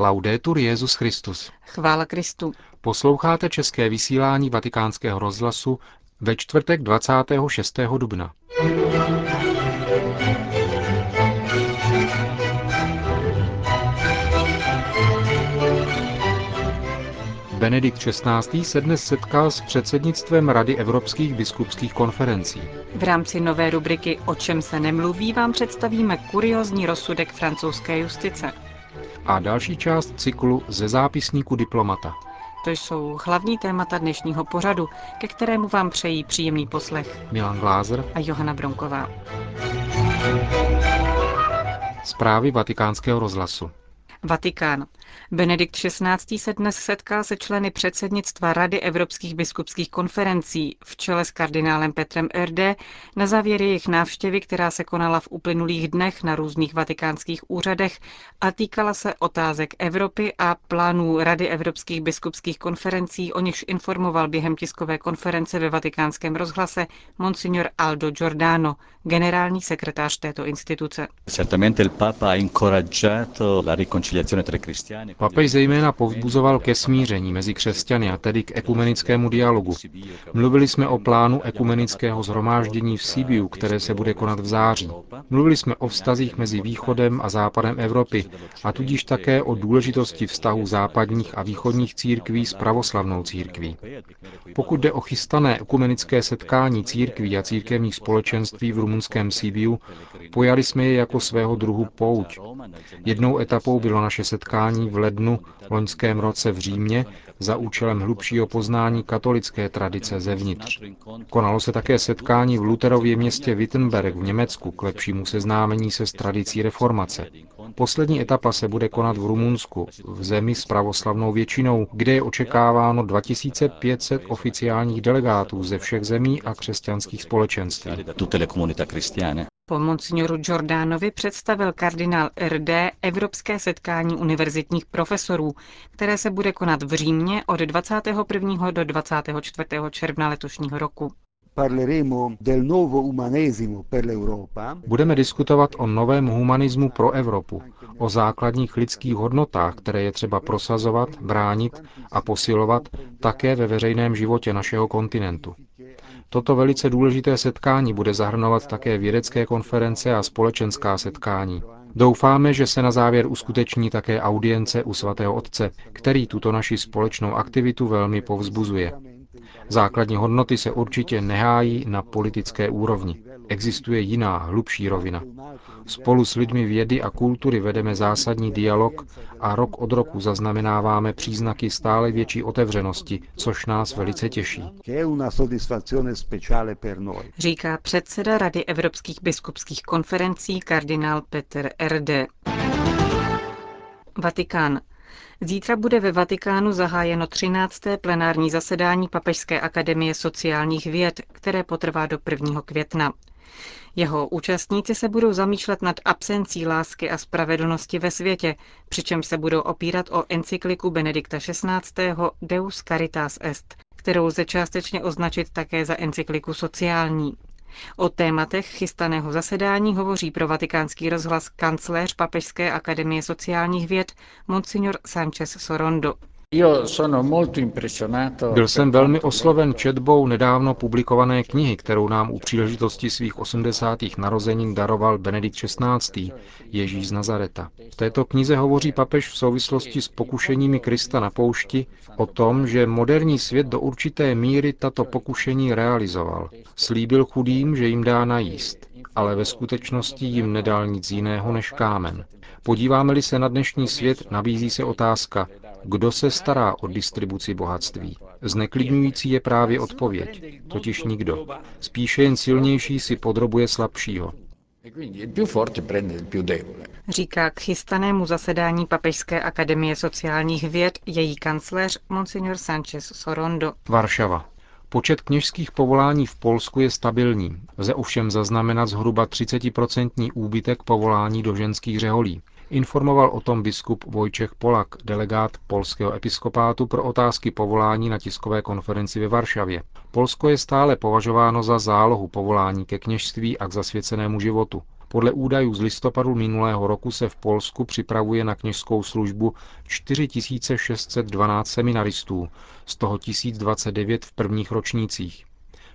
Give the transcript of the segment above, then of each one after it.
Laudetur Jezus Christus. Chvála Kristu. Posloucháte české vysílání Vatikánského rozhlasu ve čtvrtek 26. dubna. Benedikt XVI. se dnes setkal s předsednictvem Rady evropských biskupských konferencí. V rámci nové rubriky O čem se nemluví vám představíme kuriozní rozsudek francouzské justice. A další část cyklu ze zápisníku diplomata. To jsou hlavní témata dnešního pořadu, ke kterému vám přejí příjemný poslech Milan Glázer a Johana Bronková. Zprávy vatikánského rozhlasu. Vatikán. Benedikt XVI. se dnes setkal se členy předsednictva Rady evropských biskupských konferencí v čele s kardinálem Petrem Erde na závěr jejich návštěvy, která se konala v uplynulých dnech na různých vatikánských úřadech a týkala se otázek Evropy a plánů Rady evropských biskupských konferencí, o nichž informoval během tiskové konference ve vatikánském rozhlase monsignor Aldo Giordano, generální sekretář této instituce. Papež zejména povzbuzoval ke smíření mezi křesťany a tedy k ekumenickému dialogu. Mluvili jsme o plánu ekumenického zhromáždění v Sibiu, které se bude konat v září. Mluvili jsme o vztazích mezi východem a západem Evropy a tudíž také o důležitosti vztahů západních a východních církví s pravoslavnou církví. Pokud jde o chystané ekumenické setkání církví a církevních společenství v rumunském Sibiu, pojali jsme je jako svého druhu pouť. Jednou etapou bylo naše setkání v lednu loňském roce v Římě za účelem hlubšího poznání katolické tradice zevnitř. Konalo se také setkání v Luterově městě Wittenberg v Německu k lepšímu seznámení se s tradicí reformace. Poslední etapa se bude konat v Rumunsku, v zemi s pravoslavnou většinou, kde je očekáváno 2500 oficiálních delegátů ze všech zemí a křesťanských společenství. Po monsignoru Jordánovi představil kardinál RD Evropské setkání univerzitních profesorů, které se bude konat v Římě od 21. do 24. června letošního roku. Budeme diskutovat o novém humanismu pro Evropu, o základních lidských hodnotách, které je třeba prosazovat, bránit a posilovat také ve veřejném životě našeho kontinentu. Toto velice důležité setkání bude zahrnovat také vědecké konference a společenská setkání. Doufáme, že se na závěr uskuteční také audience u svatého otce, který tuto naši společnou aktivitu velmi povzbuzuje. Základní hodnoty se určitě nehájí na politické úrovni. Existuje jiná, hlubší rovina. Spolu s lidmi vědy a kultury vedeme zásadní dialog a rok od roku zaznamenáváme příznaky stále větší otevřenosti, což nás velice těší. Říká předseda Rady evropských biskupských konferencí kardinál Peter Erde. Vatikán. Zítra bude ve Vatikánu zahájeno 13. plenární zasedání Papežské akademie sociálních věd, které potrvá do 1. května. Jeho účastníci se budou zamýšlet nad absencí lásky a spravedlnosti ve světě, přičemž se budou opírat o encykliku Benedikta XVI. Deus Caritas Est, kterou lze částečně označit také za encykliku sociální. O tématech chystaného zasedání hovoří pro vatikánský rozhlas kancléř Papežské akademie sociálních věd Monsignor Sanchez Sorondo. Byl jsem velmi osloven četbou nedávno publikované knihy, kterou nám u příležitosti svých 80. narozenin daroval Benedikt XVI. Ježíš z Nazareta. V této knize hovoří papež v souvislosti s pokušeními Krista na poušti o tom, že moderní svět do určité míry tato pokušení realizoval. Slíbil chudým, že jim dá najíst, ale ve skutečnosti jim nedal nic jiného než kámen. Podíváme-li se na dnešní svět, nabízí se otázka, kdo se stará o distribuci bohatství? Zneklidňující je právě odpověď, totiž nikdo. Spíše jen silnější si podrobuje slabšího. Říká k chystanému zasedání Papežské akademie sociálních věd její kancléř Monsignor Sanchez Sorondo. Varšava. Počet kněžských povolání v Polsku je stabilní. Lze ovšem zaznamenat zhruba 30% úbytek povolání do ženských řeholí. Informoval o tom biskup Vojčech Polak, delegát polského episkopátu pro otázky povolání na tiskové konferenci ve Varšavě. Polsko je stále považováno za zálohu povolání ke kněžství a k zasvěcenému životu. Podle údajů z listopadu minulého roku se v Polsku připravuje na kněžskou službu 4612 seminaristů, z toho 1029 v prvních ročnících.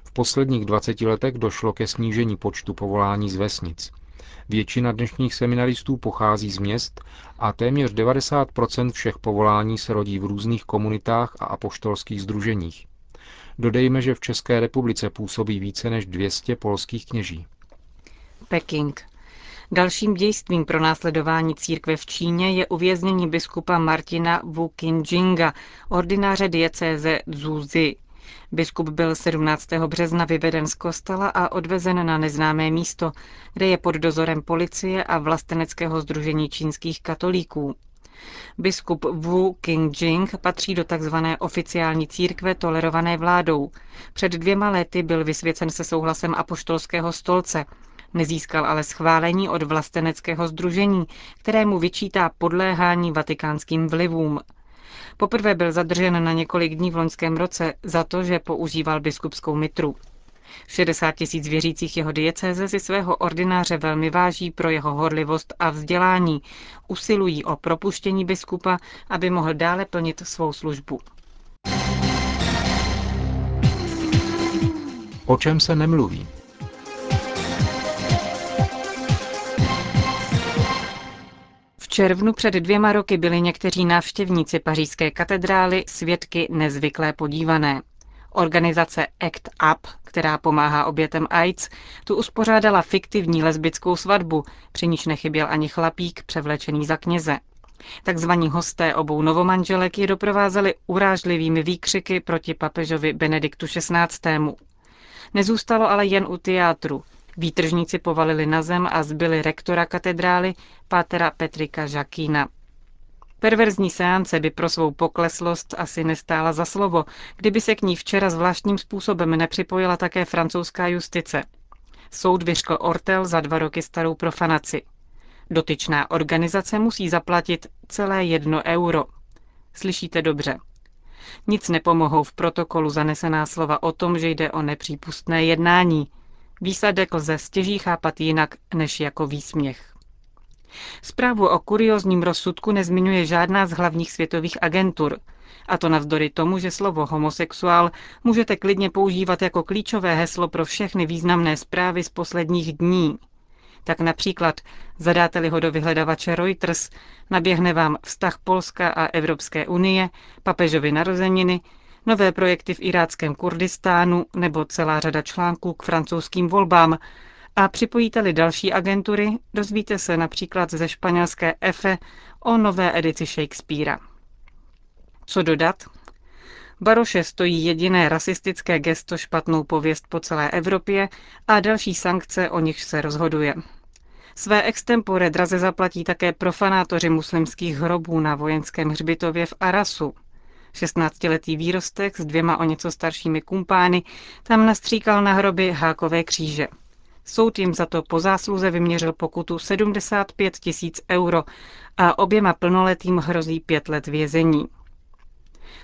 V posledních 20 letech došlo ke snížení počtu povolání z vesnic. Většina dnešních seminaristů pochází z měst a téměř 90% všech povolání se rodí v různých komunitách a apoštolských združeních. Dodejme, že v České republice působí více než 200 polských kněží. Peking. Dalším dějstvím pro následování církve v Číně je uvěznění biskupa Martina Wu Qinjinga, ordináře diecéze Zhuzi. Biskup byl 17. března vyveden z kostela a odvezen na neznámé místo, kde je pod dozorem policie a vlasteneckého združení čínských katolíků. Biskup Wu Qingjing patří do tzv. oficiální církve tolerované vládou. Před dvěma lety byl vysvěcen se souhlasem apoštolského stolce, Nezískal ale schválení od vlasteneckého združení, kterému vyčítá podléhání vatikánským vlivům. Poprvé byl zadržen na několik dní v loňském roce za to, že používal biskupskou mitru. 60 tisíc věřících jeho diecéze si svého ordináře velmi váží pro jeho horlivost a vzdělání. Usilují o propuštění biskupa, aby mohl dále plnit svou službu. O čem se nemluví? Červnu před dvěma roky byli někteří návštěvníci pařížské katedrály svědky nezvyklé podívané. Organizace ACT UP, která pomáhá obětem AIDS, tu uspořádala fiktivní lesbickou svatbu, při níž nechyběl ani chlapík převlečený za kněze. Takzvaní hosté obou novomanželek je doprovázeli urážlivými výkřiky proti papežovi Benediktu XVI. Nezůstalo ale jen u teátru. Výtržníci povalili na zem a zbyli rektora katedrály, pátera Petrika Žakína. Perverzní seance by pro svou pokleslost asi nestála za slovo, kdyby se k ní včera zvláštním způsobem nepřipojila také francouzská justice. Soud vyškl Ortel za dva roky starou profanaci. Dotyčná organizace musí zaplatit celé jedno euro. Slyšíte dobře. Nic nepomohou v protokolu zanesená slova o tom, že jde o nepřípustné jednání – Výsledek lze stěží chápat jinak než jako výsměch. Zprávu o kuriozním rozsudku nezmiňuje žádná z hlavních světových agentur, a to navzdory tomu, že slovo homosexuál můžete klidně používat jako klíčové heslo pro všechny významné zprávy z posledních dní. Tak například zadáte-li ho do vyhledavače Reuters, naběhne vám vztah Polska a Evropské unie, papežovy narozeniny nové projekty v iráckém Kurdistánu nebo celá řada článků k francouzským volbám. A připojíte-li další agentury, dozvíte se například ze španělské EFE o nové edici Shakespearea. Co dodat? Baroše stojí jediné rasistické gesto špatnou pověst po celé Evropě a další sankce, o nich se rozhoduje. Své extempore draze zaplatí také profanátoři muslimských hrobů na vojenském hřbitově v Arasu. 16-letý výrostek s dvěma o něco staršími kumpány tam nastříkal na hroby hákové kříže. Soud jim za to po zásluze vyměřil pokutu 75 tisíc euro a oběma plnoletým hrozí pět let vězení.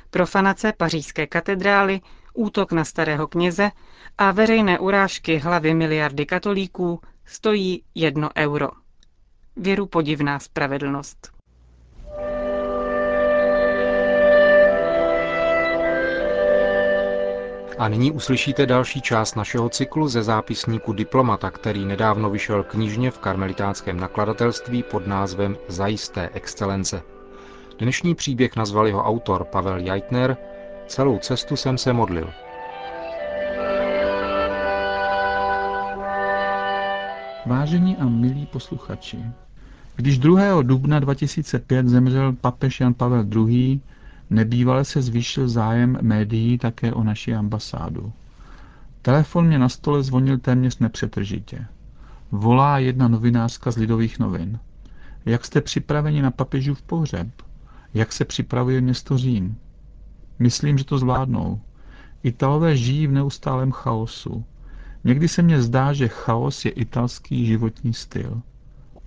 Profanace pařížské katedrály, útok na starého kněze a veřejné urážky hlavy miliardy katolíků stojí jedno euro. Věru podivná spravedlnost. A nyní uslyšíte další část našeho cyklu ze zápisníku Diplomata, který nedávno vyšel knižně v karmelitánském nakladatelství pod názvem Zajisté excelence. Dnešní příběh nazval jeho autor Pavel Jajtner Celou cestu jsem se modlil. Vážení a milí posluchači, když 2. dubna 2005 zemřel papež Jan Pavel II., Nebývale se zvýšil zájem médií také o naši ambasádu. Telefon mě na stole zvonil téměř nepřetržitě. Volá jedna novinářka z Lidových novin. Jak jste připraveni na papežův pohřeb? Jak se připravuje město Řím? Myslím, že to zvládnou. Italové žijí v neustálém chaosu. Někdy se mně zdá, že chaos je italský životní styl.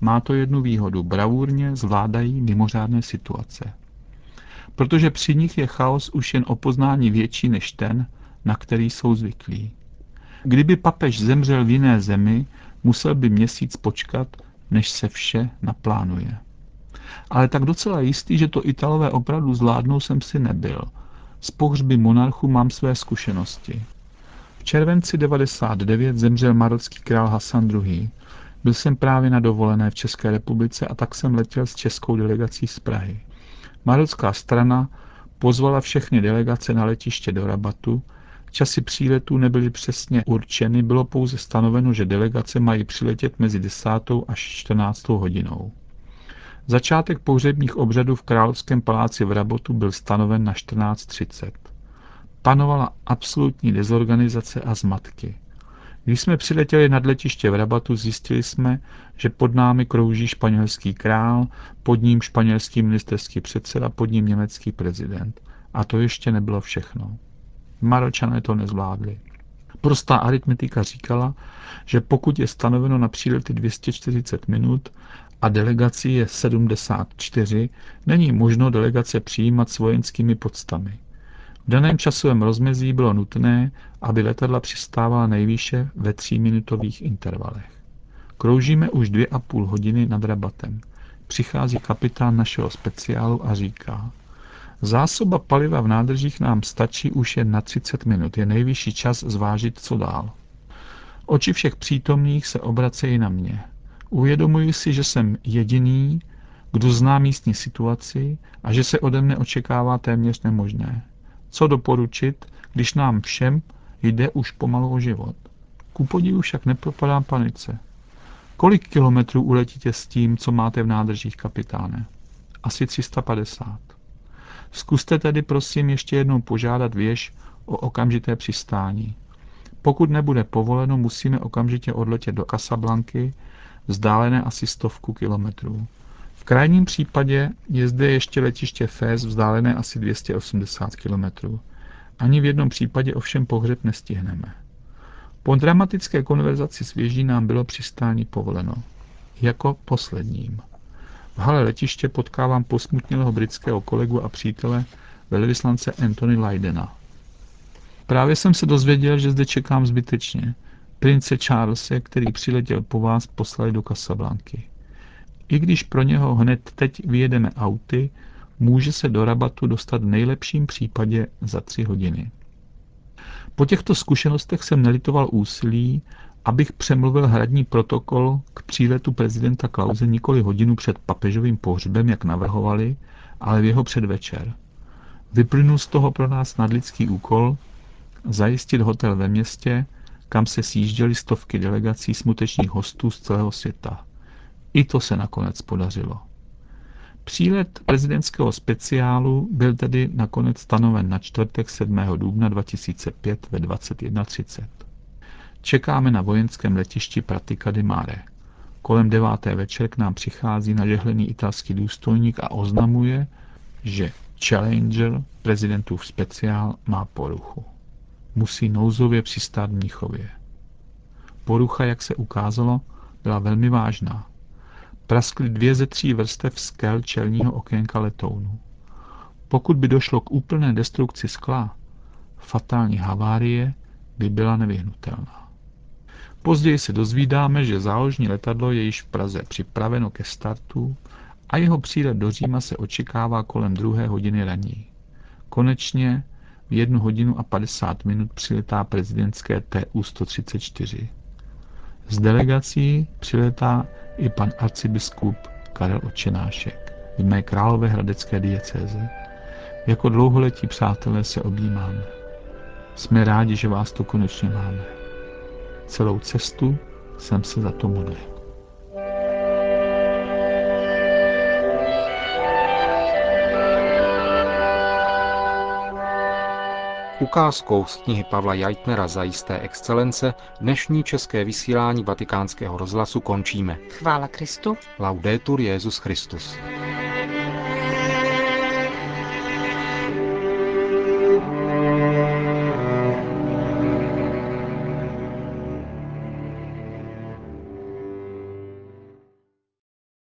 Má to jednu výhodu. Bravurně zvládají mimořádné situace protože při nich je chaos už jen o poznání větší než ten, na který jsou zvyklí. Kdyby papež zemřel v jiné zemi, Musel by měsíc počkat, než se vše naplánuje. Ale tak docela jistý, že to Italové opravdu zvládnou, jsem si nebyl. Z pohřby monarchu mám své zkušenosti. V červenci 99 zemřel marocký král Hasan II. Byl jsem právě na dovolené v České republice a tak jsem letěl s českou delegací z Prahy. Marocká strana pozvala všechny delegace na letiště do Rabatu. Časy příletů nebyly přesně určeny, bylo pouze stanoveno, že delegace mají přiletět mezi 10. až 14. hodinou. Začátek pohřebních obřadů v Královském paláci v Rabotu byl stanoven na 14.30. Panovala absolutní dezorganizace a zmatky. Když jsme přiletěli nad letiště v Rabatu, zjistili jsme, že pod námi krouží španělský král, pod ním španělský ministerský předseda, pod ním německý prezident. A to ještě nebylo všechno. Maročané to nezvládli. Prostá aritmetika říkala, že pokud je stanoveno na přílety 240 minut a delegaci je 74, není možno delegace přijímat s vojenskými podstami. V daném časovém rozmezí bylo nutné, aby letadla přistávala nejvýše ve tříminutových intervalech. Kroužíme už dvě a půl hodiny nad rabatem. Přichází kapitán našeho speciálu a říká, zásoba paliva v nádržích nám stačí už jen na 30 minut. Je nejvyšší čas zvážit, co dál. Oči všech přítomných se obracejí na mě. Uvědomuji si, že jsem jediný, kdo zná místní situaci a že se ode mne očekává téměř nemožné. Co doporučit, když nám všem jde už pomalu o život? Ku podivu však nepropadám panice. Kolik kilometrů uletíte s tím, co máte v nádržích, kapitáne? Asi 350. Zkuste tedy prosím ještě jednou požádat věž o okamžité přistání. Pokud nebude povoleno, musíme okamžitě odletět do Casablanky, vzdálené asi stovku kilometrů. V krajním případě je zde ještě letiště Fez, vzdálené asi 280 km. Ani v jednom případě ovšem pohřeb nestihneme. Po dramatické konverzaci s věží nám bylo přistání povoleno. Jako posledním. V hale letiště potkávám posmutnělého britského kolegu a přítele velvyslance Anthony Lydena. Právě jsem se dozvěděl, že zde čekám zbytečně. Prince Charlese, který přiletěl po vás, poslali do Casablanky. I když pro něho hned teď vyjedeme auty, může se do rabatu dostat v nejlepším případě za tři hodiny. Po těchto zkušenostech jsem nelitoval úsilí, abych přemluvil hradní protokol k příletu prezidenta Klauze nikoli hodinu před papežovým pohřbem, jak navrhovali, ale v jeho předvečer. Vyplynul z toho pro nás nadlidský úkol zajistit hotel ve městě, kam se sjížděly stovky delegací smutečných hostů z celého světa. I to se nakonec podařilo. Přílet prezidentského speciálu byl tedy nakonec stanoven na čtvrtek 7. dubna 2005 ve 21.30. Čekáme na vojenském letišti Pratica di Mare. Kolem deváté večer k nám přichází nažehlený italský důstojník a oznamuje, že Challenger, prezidentův speciál, má poruchu. Musí nouzově přistát v Mnichově. Porucha, jak se ukázalo, byla velmi vážná praskly dvě ze tří vrstev skel čelního okénka letounu. Pokud by došlo k úplné destrukci skla, fatální havárie by byla nevyhnutelná. Později se dozvídáme, že záložní letadlo je již v Praze připraveno ke startu a jeho přílet do Říma se očekává kolem druhé hodiny raní. Konečně v jednu hodinu a 50 minut přiletá prezidentské TU-134. Z delegací přiletá i pan arcibiskup Karel Očenášek v mé královéhradecké diecéze. Jako dlouholetí přátelé se objímáme. Jsme rádi, že vás tu konečně máme. Celou cestu jsem se za to modlil. Ukázkou z knihy Pavla Jajtnera za jisté excelence dnešní české vysílání vatikánského rozhlasu končíme. Chvála Kristu. Laudetur Jezus Christus.